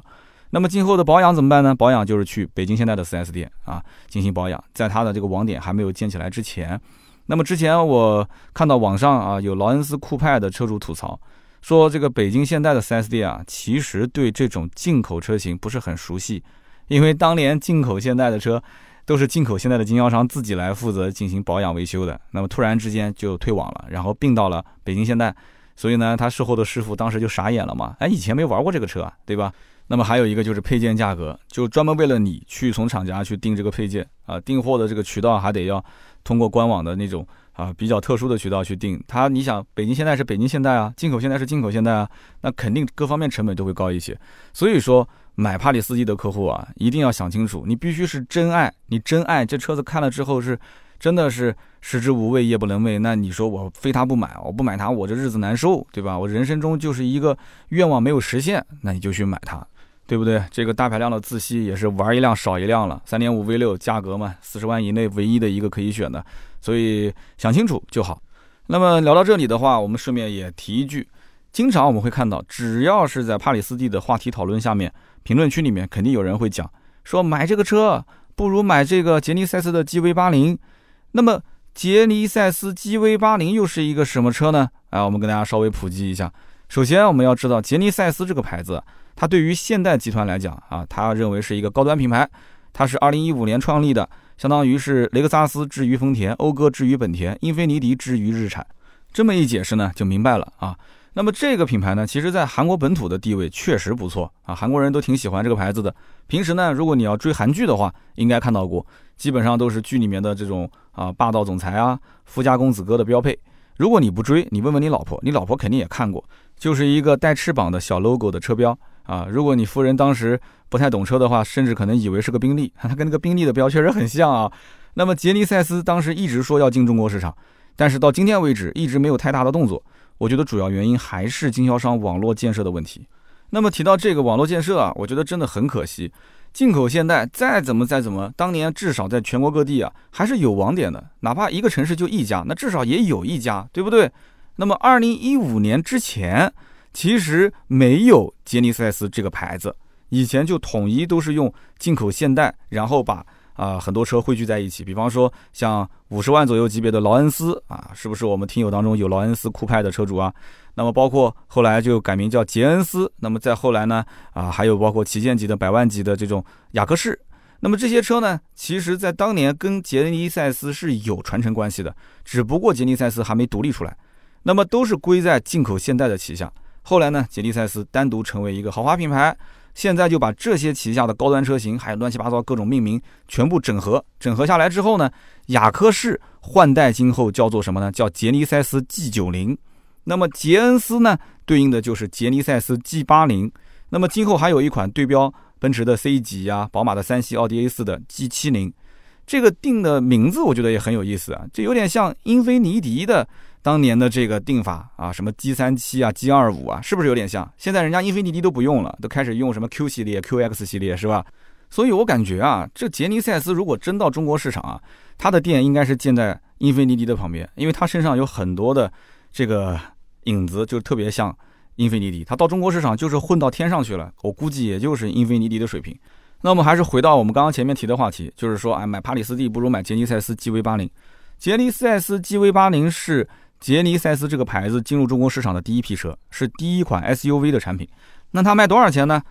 那么今后的保养怎么办呢？保养就是去北京现代的 4S 店啊进行保养，在它的这个网点还没有建起来之前。那么之前我看到网上啊有劳恩斯酷派的车主吐槽，说这个北京现代的 4S 店啊其实对这种进口车型不是很熟悉，因为当年进口现代的车都是进口现代的经销商自己来负责进行保养维修的。那么突然之间就退网了，然后并到了北京现代，所以呢他售后的师傅当时就傻眼了嘛，哎以前没玩过这个车啊，对吧？那么还有一个就是配件价格，就专门为了你去从厂家去订这个配件啊，订货的这个渠道还得要通过官网的那种啊比较特殊的渠道去订。它你想，北京现代是北京现代啊，进口现代是进口现代啊，那肯定各方面成本都会高一些。所以说买帕里斯基的客户啊，一定要想清楚，你必须是真爱，你真爱这车子看了之后是真的是食之无味夜不能寐。那你说我非它不买，我不买它我这日子难受，对吧？我人生中就是一个愿望没有实现，那你就去买它。对不对？这个大排量的自吸也是玩一辆少一辆了。三点五 V 六价格嘛，四十万以内唯一的一个可以选的，所以想清楚就好。那么聊到这里的话，我们顺便也提一句，经常我们会看到，只要是在帕里斯蒂的话题讨论下面，评论区里面肯定有人会讲说买这个车不如买这个杰尼赛斯的 GV 八零。那么杰尼赛斯 GV 八零又是一个什么车呢？啊，我们跟大家稍微普及一下。首先我们要知道杰尼赛斯这个牌子，它对于现代集团来讲啊，他认为是一个高端品牌。它是二零一五年创立的，相当于是雷克萨斯之于丰田，讴歌之于本田，英菲尼迪之于日产。这么一解释呢，就明白了啊。那么这个品牌呢，其实在韩国本土的地位确实不错啊，韩国人都挺喜欢这个牌子的。平时呢，如果你要追韩剧的话，应该看到过，基本上都是剧里面的这种啊霸道总裁啊、富家公子哥的标配。如果你不追，你问问你老婆，你老婆肯定也看过，就是一个带翅膀的小 logo 的车标。啊，如果你夫人当时不太懂车的话，甚至可能以为是个宾利，它跟那个宾利的标确实很像啊。那么杰尼赛斯当时一直说要进中国市场，但是到今天为止一直没有太大的动作。我觉得主要原因还是经销商网络建设的问题。那么提到这个网络建设啊，我觉得真的很可惜。进口现代再怎么再怎么，当年至少在全国各地啊还是有网点的，哪怕一个城市就一家，那至少也有一家，对不对？那么二零一五年之前。其实没有杰尼赛斯这个牌子，以前就统一都是用进口现代，然后把啊很多车汇聚在一起。比方说像五十万左右级别的劳恩斯啊，是不是我们听友当中有劳恩斯酷派的车主啊？那么包括后来就改名叫杰恩斯，那么再后来呢啊还有包括旗舰级的百万级的这种雅克士，那么这些车呢，其实在当年跟杰尼赛斯是有传承关系的，只不过杰尼赛斯还没独立出来，那么都是归在进口现代的旗下。后来呢，杰尼赛斯单独成为一个豪华品牌，现在就把这些旗下的高端车型，还有乱七八糟各种命名全部整合，整合下来之后呢，雅克士换代今后叫做什么呢？叫杰尼赛斯 G 九零。那么杰恩斯呢，对应的就是杰尼赛斯 G 八零。那么今后还有一款对标奔驰的 C 级呀、宝马的三系、奥迪 A 四的 G 七零。这个定的名字我觉得也很有意思啊，这有点像英菲尼迪的。当年的这个定法啊，什么 G 三七啊、G 二五啊，是不是有点像？现在人家英菲尼迪都不用了，都开始用什么 Q 系列、QX 系列，是吧？所以我感觉啊，这杰尼赛斯如果真到中国市场啊，它的店应该是建在英菲尼迪的旁边，因为它身上有很多的这个影子，就特别像英菲尼迪。它到中国市场就是混到天上去了，我估计也就是英菲尼迪的水平。那我们还是回到我们刚刚前面提的话题，就是说，哎，买帕里斯蒂不如买杰尼赛斯 GV 八零。杰尼赛斯 GV 八零是。杰尼赛斯这个牌子进入中国市场的第一批车是第一款 SUV 的产品，那它卖多少钱呢？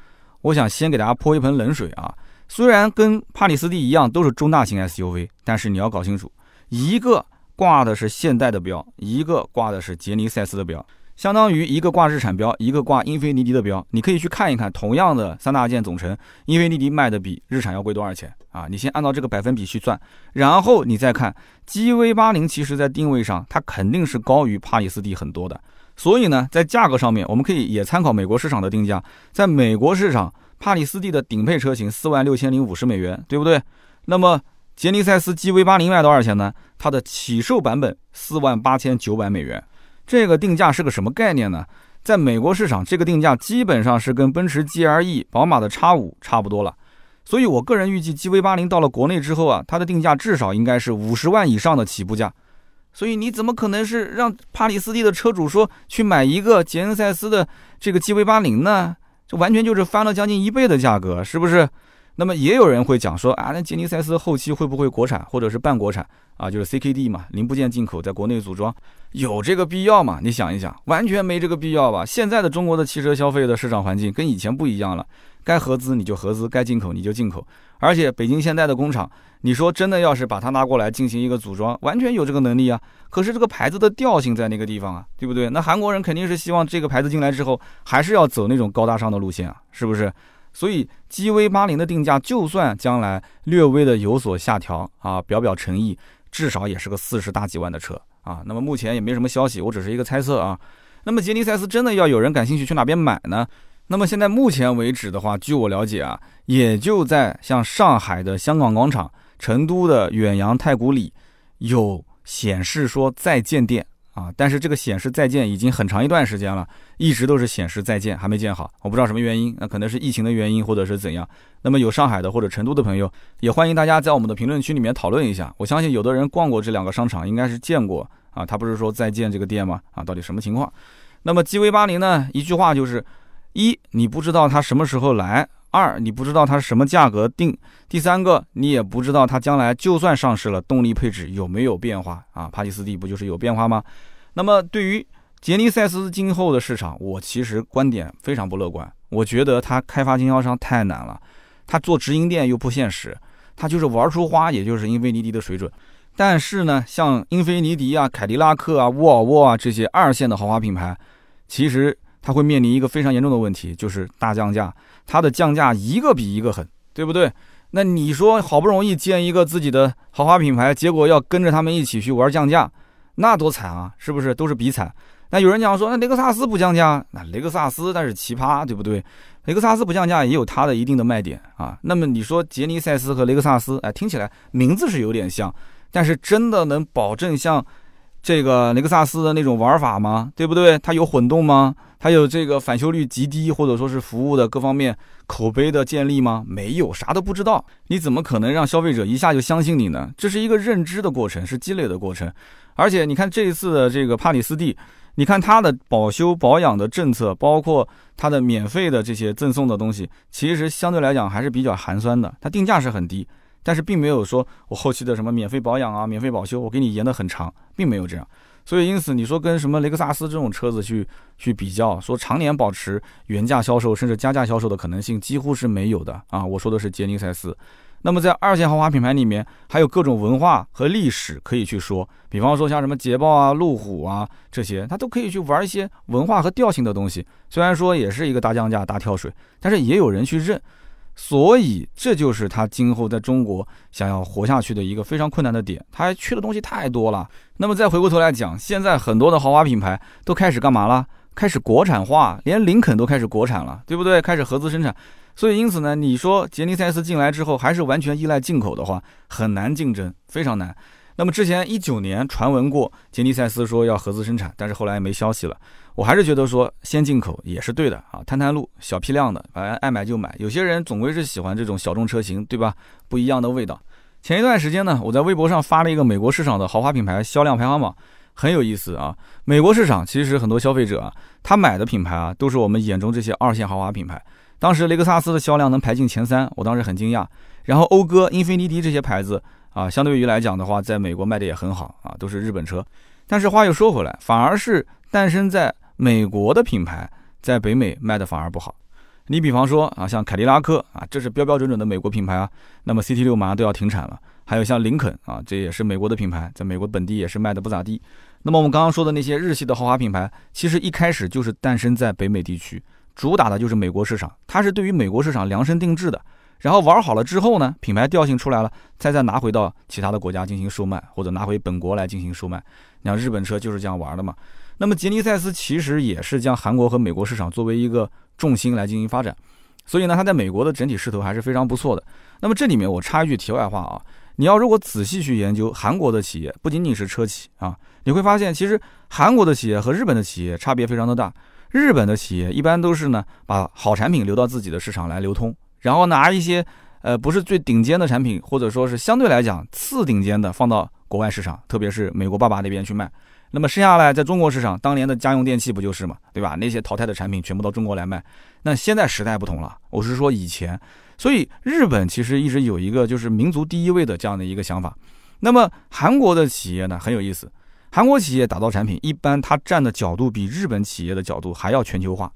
我想先给大家泼一盆冷水啊！虽然跟帕里斯蒂一样都是中大型 SUV，但是你要搞清楚，一个挂的是现代的标，一个挂的是杰尼赛斯的标。相当于一个挂日产标，一个挂英菲尼迪的标，你可以去看一看，同样的三大件总成，英菲尼迪卖的比日产要贵多少钱啊？你先按照这个百分比去算，然后你再看 GV 八零，其实在定位上它肯定是高于帕里斯蒂很多的，所以呢，在价格上面，我们可以也参考美国市场的定价，在美国市场，帕里斯蒂的顶配车型四万六千零五十美元，对不对？那么杰尼赛斯 GV 八零卖多少钱呢？它的起售版本四万八千九百美元。这个定价是个什么概念呢？在美国市场，这个定价基本上是跟奔驰 GLE、宝马的 X5 差不多了。所以我个人预计，GV80 到了国内之后啊，它的定价至少应该是五十万以上的起步价。所以你怎么可能是让帕里斯蒂的车主说去买一个捷恩赛斯的这个 GV80 呢？这完全就是翻了将近一倍的价格，是不是？那么也有人会讲说啊，那杰尼赛斯后期会不会国产或者是半国产啊？就是 CKD 嘛，零部件进口在国内组装，有这个必要吗？你想一想，完全没这个必要吧？现在的中国的汽车消费的市场环境跟以前不一样了，该合资你就合资，该进口你就进口。而且北京现代的工厂，你说真的要是把它拿过来进行一个组装，完全有这个能力啊。可是这个牌子的调性在那个地方啊，对不对？那韩国人肯定是希望这个牌子进来之后，还是要走那种高大上的路线啊，是不是？所以，GV 八零的定价，就算将来略微的有所下调啊，表表诚意，至少也是个四十大几万的车啊。那么目前也没什么消息，我只是一个猜测啊。那么杰尼赛斯真的要有人感兴趣去哪边买呢？那么现在目前为止的话，据我了解啊，也就在像上海的香港广场、成都的远洋太古里有显示说在建店。啊！但是这个显示在建已经很长一段时间了，一直都是显示在建，还没建好。我不知道什么原因，那可能是疫情的原因，或者是怎样。那么有上海的或者成都的朋友，也欢迎大家在我们的评论区里面讨论一下。我相信有的人逛过这两个商场，应该是见过啊。他不是说在建这个店吗？啊，到底什么情况？那么 G V 八零呢，一句话就是：一，你不知道它什么时候来；二，你不知道它是什么价格定；第三个，你也不知道它将来就算上市了，动力配置有没有变化啊？帕蒂斯蒂不就是有变化吗？那么对于杰尼赛斯今后的市场，我其实观点非常不乐观。我觉得它开发经销商太难了，它做直营店又不现实，它就是玩出花，也就是英菲尼迪的水准。但是呢，像英菲尼迪啊、凯迪拉克啊、沃尔沃啊这些二线的豪华品牌，其实它会面临一个非常严重的问题，就是大降价。它的降价一个比一个狠，对不对？那你说好不容易建一个自己的豪华品牌，结果要跟着他们一起去玩降价，那多惨啊！是不是？都是比惨。那有人讲说，那雷克萨斯不降价，那雷克萨斯那是奇葩，对不对？雷克萨斯不降价也有它的一定的卖点啊。那么你说杰尼赛斯和雷克萨斯，哎，听起来名字是有点像，但是真的能保证像这个雷克萨斯的那种玩法吗？对不对？它有混动吗？它有这个返修率极低，或者说是服务的各方面口碑的建立吗？没有，啥都不知道。你怎么可能让消费者一下就相信你呢？这是一个认知的过程，是积累的过程。而且你看这一次的这个帕里斯蒂。你看它的保修保养的政策，包括它的免费的这些赠送的东西，其实相对来讲还是比较寒酸的。它定价是很低，但是并没有说我后期的什么免费保养啊、免费保修，我给你延得很长，并没有这样。所以因此你说跟什么雷克萨斯这种车子去去比较，说常年保持原价销售甚至加价销售的可能性几乎是没有的啊。我说的是杰尼赛斯。那么在二线豪华品牌里面，还有各种文化和历史可以去说，比方说像什么捷豹啊、路虎啊这些，它都可以去玩一些文化和调性的东西。虽然说也是一个大降价、大跳水，但是也有人去认，所以这就是它今后在中国想要活下去的一个非常困难的点。它缺的东西太多了。那么再回过头来讲，现在很多的豪华品牌都开始干嘛了？开始国产化，连林肯都开始国产了，对不对？开始合资生产。所以，因此呢，你说杰尼赛斯进来之后还是完全依赖进口的话，很难竞争，非常难。那么之前一九年传闻过杰尼赛斯说要合资生产，但是后来没消息了。我还是觉得说先进口也是对的啊，探探路小批量的，反正爱买就买。有些人总归是喜欢这种小众车型，对吧？不一样的味道。前一段时间呢，我在微博上发了一个美国市场的豪华品牌销量排行榜，很有意思啊。美国市场其实很多消费者啊，他买的品牌啊，都是我们眼中这些二线豪华品牌。当时雷克萨斯的销量能排进前三，我当时很惊讶。然后讴歌、英菲尼迪这些牌子啊，相对于来讲的话，在美国卖的也很好啊，都是日本车。但是话又说回来，反而是诞生在美国的品牌，在北美卖的反而不好。你比方说啊，像凯迪拉克啊，这是标标准准的美国品牌啊，那么 CT 六马上都要停产了。还有像林肯啊，这也是美国的品牌，在美国本地也是卖的不咋地。那么我们刚刚说的那些日系的豪华品牌，其实一开始就是诞生在北美地区。主打的就是美国市场，它是对于美国市场量身定制的。然后玩好了之后呢，品牌调性出来了，再再拿回到其他的国家进行售卖，或者拿回本国来进行售卖。你像日本车就是这样玩的嘛。那么杰尼赛斯其实也是将韩国和美国市场作为一个重心来进行发展，所以呢，它在美国的整体势头还是非常不错的。那么这里面我插一句题外话啊，你要如果仔细去研究韩国的企业，不仅仅是车企啊，你会发现其实韩国的企业和日本的企业差别非常的大。日本的企业一般都是呢，把好产品留到自己的市场来流通，然后拿一些呃不是最顶尖的产品，或者说是相对来讲次顶尖的放到国外市场，特别是美国爸爸那边去卖。那么剩下来在中国市场，当年的家用电器不就是嘛，对吧？那些淘汰的产品全部到中国来卖。那现在时代不同了，我是说以前，所以日本其实一直有一个就是民族第一位的这样的一个想法。那么韩国的企业呢很有意思。韩国企业打造产品，一般它站的角度比日本企业的角度还要全球化。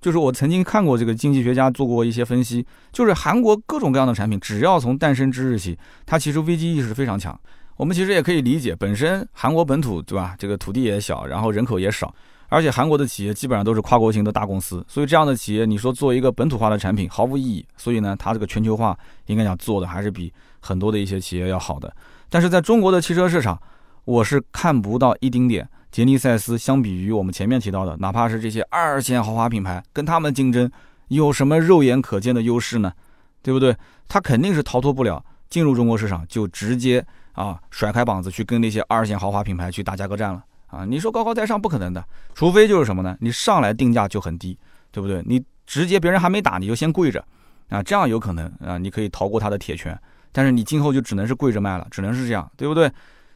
就是我曾经看过这个经济学家做过一些分析，就是韩国各种各样的产品，只要从诞生之日起，它其实危机意识非常强。我们其实也可以理解，本身韩国本土对吧，这个土地也小，然后人口也少，而且韩国的企业基本上都是跨国型的大公司，所以这样的企业，你说做一个本土化的产品毫无意义。所以呢，它这个全球化应该讲做的还是比很多的一些企业要好的。但是在中国的汽车市场，我是看不到一丁点杰尼赛斯相比于我们前面提到的，哪怕是这些二线豪华品牌，跟他们竞争有什么肉眼可见的优势呢？对不对？他肯定是逃脱不了进入中国市场就直接啊甩开膀子去跟那些二线豪华品牌去打价格战了啊！你说高高在上不可能的，除非就是什么呢？你上来定价就很低，对不对？你直接别人还没打你就先跪着啊，这样有可能啊，你可以逃过他的铁拳，但是你今后就只能是跪着卖了，只能是这样，对不对？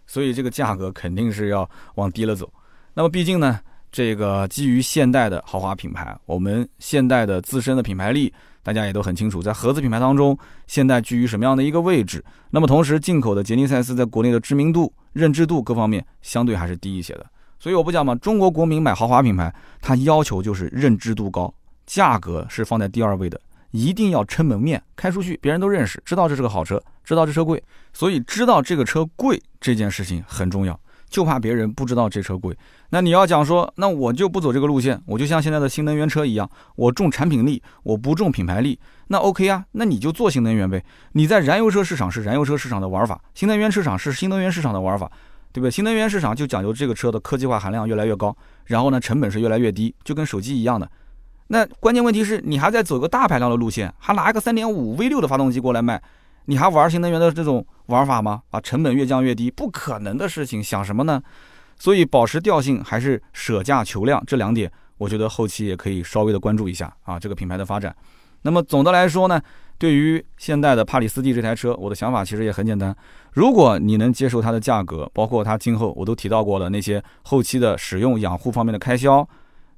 所以这个价格肯定是要往低了走。那么毕竟呢，这个基于现代的豪华品牌，我们现代的自身的品牌力，大家也都很清楚，在合资品牌当中，现代居于什么样的一个位置？那么同时，进口的杰尼赛斯在国内的知名度、认知度各方面相对还是低一些的。所以我不讲嘛，中国国民买豪华品牌，他要求就是认知度高，价格是放在第二位的，一定要撑门面，开出去别人都认识，知道这是个好车，知道这车贵，所以知道这个车贵这件事情很重要。就怕别人不知道这车贵，那你要讲说，那我就不走这个路线，我就像现在的新能源车一样，我重产品力，我不重品牌力，那 OK 啊，那你就做新能源呗。你在燃油车市场是燃油车市场的玩法，新能源市场是新能源市场的玩法，对不对？新能源市场就讲究这个车的科技化含量越来越高，然后呢，成本是越来越低，就跟手机一样的。那关键问题是你还在走个大排量的路线，还拿一个三点五 V 六的发动机过来卖。你还玩新能源的这种玩法吗？啊，成本越降越低，不可能的事情，想什么呢？所以保持调性还是舍价求量这两点，我觉得后期也可以稍微的关注一下啊，这个品牌的发展。那么总的来说呢，对于现代的帕里斯蒂这台车，我的想法其实也很简单，如果你能接受它的价格，包括它今后我都提到过的那些后期的使用养护方面的开销，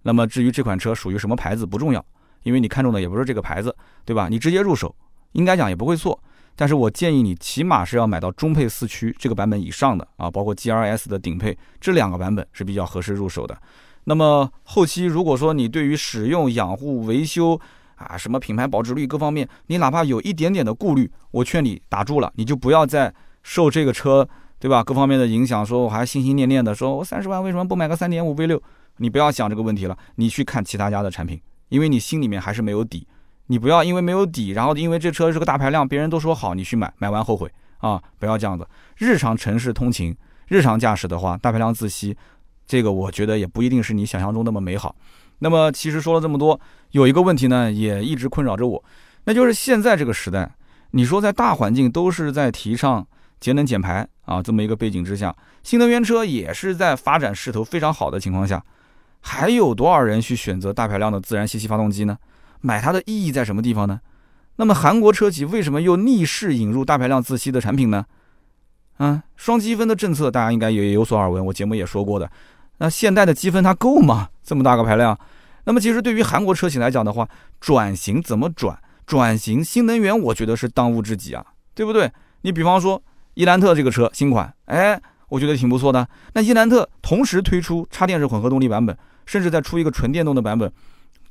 那么至于这款车属于什么牌子不重要，因为你看中的也不是这个牌子，对吧？你直接入手，应该讲也不会错。但是我建议你起码是要买到中配四驱这个版本以上的啊，包括 G R S 的顶配这两个版本是比较合适入手的。那么后期如果说你对于使用、养护、维修啊，什么品牌保值率各方面，你哪怕有一点点的顾虑，我劝你打住了，你就不要再受这个车对吧各方面的影响，说我还心心念念的说我三十万为什么不买个三点五 V 六？你不要想这个问题了，你去看其他家的产品，因为你心里面还是没有底。你不要因为没有底，然后因为这车是个大排量，别人都说好，你去买，买完后悔啊！不要这样子。日常城市通勤、日常驾驶的话，大排量自吸，这个我觉得也不一定是你想象中那么美好。那么其实说了这么多，有一个问题呢，也一直困扰着我，那就是现在这个时代，你说在大环境都是在提倡节能减排啊这么一个背景之下，新能源车也是在发展势头非常好的情况下，还有多少人去选择大排量的自然吸气发动机呢？买它的意义在什么地方呢？那么韩国车企为什么又逆势引入大排量自吸的产品呢？啊，双积分的政策大家应该也有所耳闻，我节目也说过的。那现代的积分它够吗？这么大个排量？那么其实对于韩国车企来讲的话，转型怎么转？转型新能源，我觉得是当务之急啊，对不对？你比方说伊兰特这个车新款，哎，我觉得挺不错的。那伊兰特同时推出插电式混合动力版本，甚至再出一个纯电动的版本，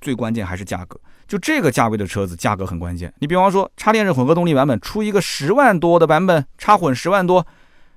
最关键还是价格。就这个价位的车子，价格很关键。你比方说，插电式混合动力版本出一个十万多的版本，插混十万多，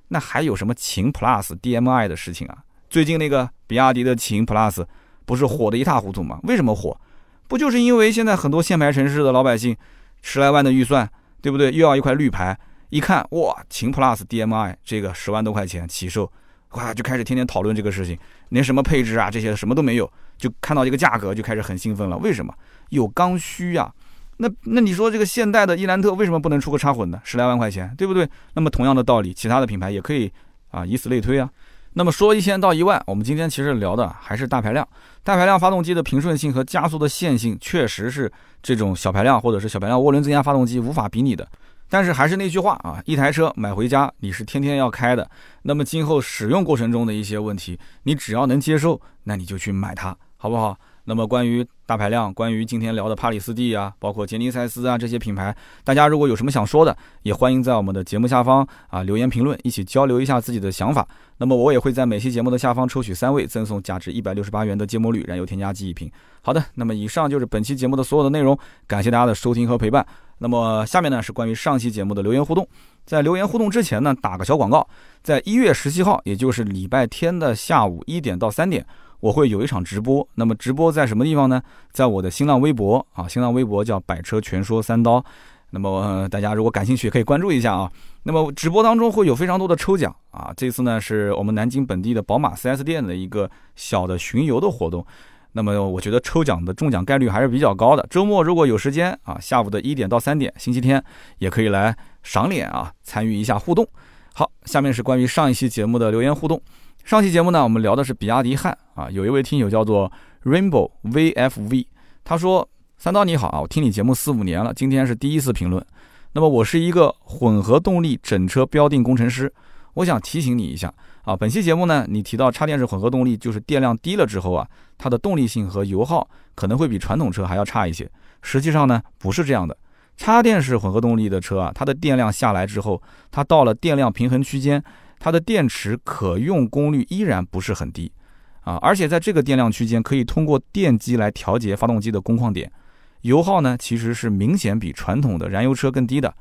那还有什么秦 Plus DMI 的事情啊？最近那个比亚迪的秦 Plus 不是火得一塌糊涂吗？为什么火？不就是因为现在很多限牌城市的老百姓，十来万的预算，对不对？又要一块绿牌，一看哇，秦 Plus DMI 这个十万多块钱起售，哇，就开始天天讨论这个事情，连什么配置啊这些什么都没有，就看到这个价格就开始很兴奋了。为什么？有刚需呀，那那你说这个现代的伊兰特为什么不能出个插混呢十来万块钱，对不对？那么同样的道理，其他的品牌也可以啊，以此类推啊。那么说一千到一万，我们今天其实聊的还是大排量，大排量发动机的平顺性和加速的线性，确实是这种小排量或者是小排量涡轮增压发动机无法比拟的。但是还是那句话啊，一台车买回家你是天天要开的，那么今后使用过程中的一些问题，你只要能接受，那你就去买它，好不好？那么关于大排量，关于今天聊的帕里斯蒂啊，包括杰尼赛斯啊这些品牌，大家如果有什么想说的，也欢迎在我们的节目下方啊留言评论，一起交流一下自己的想法。那么我也会在每期节目的下方抽取三位，赠送价值一百六十八元的芥末绿燃油添加剂一瓶。好的，那么以上就是本期节目的所有的内容，感谢大家的收听和陪伴。那么下面呢是关于上期节目的留言互动，在留言互动之前呢，打个小广告，在一月十七号，也就是礼拜天的下午一点到三点。我会有一场直播，那么直播在什么地方呢？在我的新浪微博啊，新浪微博叫“百车全说三刀”。那么大家如果感兴趣，可以关注一下啊。那么直播当中会有非常多的抽奖啊。这次呢是我们南京本地的宝马 4S 店的一个小的巡游的活动。那么我觉得抽奖的中奖概率还是比较高的。周末如果有时间啊，下午的一点到三点，星期天也可以来赏脸啊，参与一下互动。好，下面是关于上一期节目的留言互动。上期节目呢，我们聊的是比亚迪汉啊，有一位听友叫做 Rainbow VFV，他说：“三刀你好啊，我听你节目四五年了，今天是第一次评论。那么我是一个混合动力整车标定工程师，我想提醒你一下啊，本期节目呢，你提到插电式混合动力，就是电量低了之后啊，它的动力性和油耗可能会比传统车还要差一些。实际上呢，不是这样的。插电式混合动力的车啊，它的电量下来之后，它到了电量平衡区间，它的电池可用功率依然不是很低啊，而且在这个电量区间，可以通过电机来调节发动机的工况点。油耗呢，其实是明显比传统的燃油车更低的。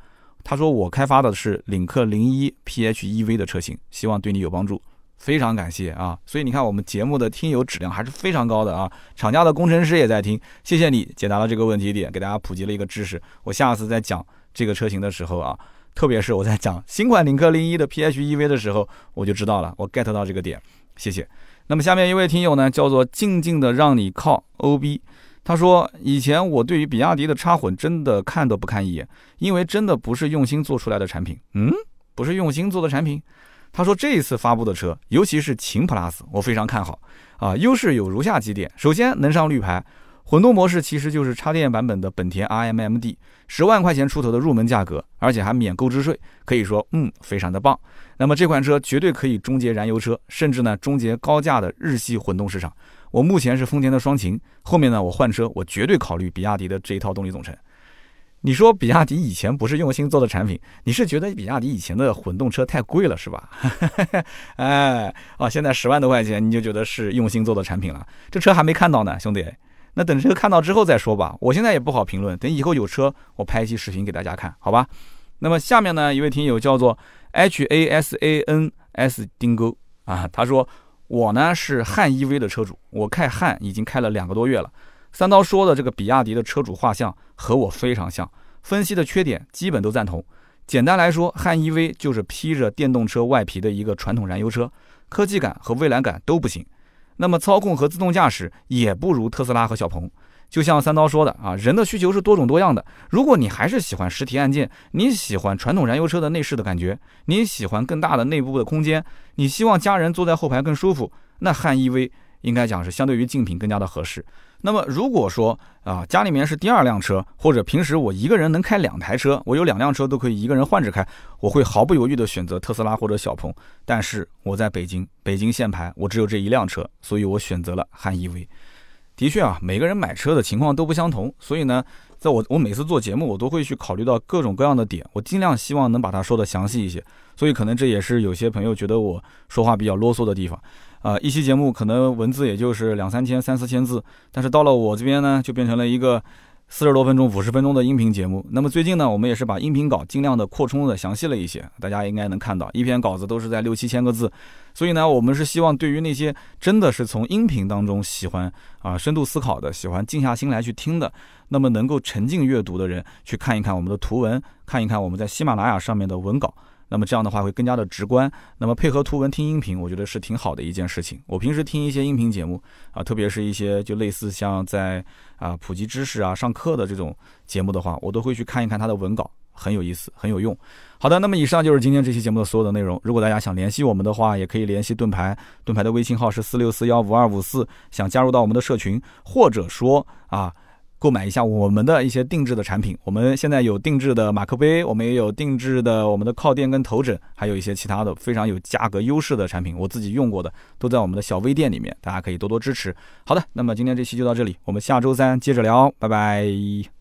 他说我开发的是领克零一 PHEV 的车型，希望对你有帮助，非常感谢啊！所以你看我们节目的听友质量还是非常高的啊，厂家的工程师也在听，谢谢你解答了这个问题点，给大家普及了一个知识。我下次再讲这个车型的时候啊，特别是我在讲新款领克零一的 PHEV 的时候，我就知道了，我 get 到这个点，谢谢。那么下面一位听友呢，叫做静静的让你靠 OB。他说：“以前我对于比亚迪的插混真的看都不看一眼，因为真的不是用心做出来的产品。嗯，不是用心做的产品。”他说：“这一次发布的车，尤其是秦 PLUS，我非常看好。啊，优势有如下几点：首先能上绿牌，混动模式其实就是插电版本的本田 iMMD，十万块钱出头的入门价格，而且还免购置税，可以说，嗯，非常的棒。那么这款车绝对可以终结燃油车，甚至呢终结高价的日系混动市场。”我目前是丰田的双擎，后面呢我换车，我绝对考虑比亚迪的这一套动力总成。你说比亚迪以前不是用心做的产品，你是觉得比亚迪以前的混动车太贵了是吧？哎，哦，现在十万多块钱你就觉得是用心做的产品了？这车还没看到呢，兄弟，那等车看到之后再说吧。我现在也不好评论，等以后有车我拍一期视频给大家看，好吧？那么下面呢一位听友叫做 H A S A N S 丁沟啊，他说。我呢是汉 EV 的车主，我开汉已经开了两个多月了。三刀说的这个比亚迪的车主画像和我非常像，分析的缺点基本都赞同。简单来说，汉 EV 就是披着电动车外皮的一个传统燃油车，科技感和未来感都不行。那么操控和自动驾驶也不如特斯拉和小鹏。就像三刀说的啊，人的需求是多种多样的。如果你还是喜欢实体按键，你喜欢传统燃油车的内饰的感觉，你喜欢更大的内部的空间，你希望家人坐在后排更舒服，那汉 EV 应该讲是相对于竞品更加的合适。那么如果说啊，家里面是第二辆车，或者平时我一个人能开两台车，我有两辆车都可以一个人换着开，我会毫不犹豫的选择特斯拉或者小鹏。但是我在北京，北京限牌，我只有这一辆车，所以我选择了汉 EV。的确啊，每个人买车的情况都不相同，所以呢，在我我每次做节目，我都会去考虑到各种各样的点，我尽量希望能把它说的详细一些。所以可能这也是有些朋友觉得我说话比较啰嗦的地方。啊，一期节目可能文字也就是两三千、三四千字，但是到了我这边呢，就变成了一个。四十多分钟、五十分钟的音频节目。那么最近呢，我们也是把音频稿尽量的扩充的详细了一些，大家应该能看到，一篇稿子都是在六七千个字。所以呢，我们是希望对于那些真的是从音频当中喜欢啊深度思考的，喜欢静下心来去听的，那么能够沉浸阅读的人，去看一看我们的图文，看一看我们在喜马拉雅上面的文稿。那么这样的话会更加的直观，那么配合图文听音频，我觉得是挺好的一件事情。我平时听一些音频节目啊，特别是一些就类似像在啊普及知识啊、上课的这种节目的话，我都会去看一看它的文稿，很有意思，很有用。好的，那么以上就是今天这期节目的所有的内容。如果大家想联系我们的话，也可以联系盾牌，盾牌的微信号是四六四幺五二五四。想加入到我们的社群，或者说啊。购买一下我们的一些定制的产品，我们现在有定制的马克杯，我们也有定制的我们的靠垫跟头枕，还有一些其他的非常有价格优势的产品，我自己用过的都在我们的小微店里面，大家可以多多支持。好的，那么今天这期就到这里，我们下周三接着聊，拜拜。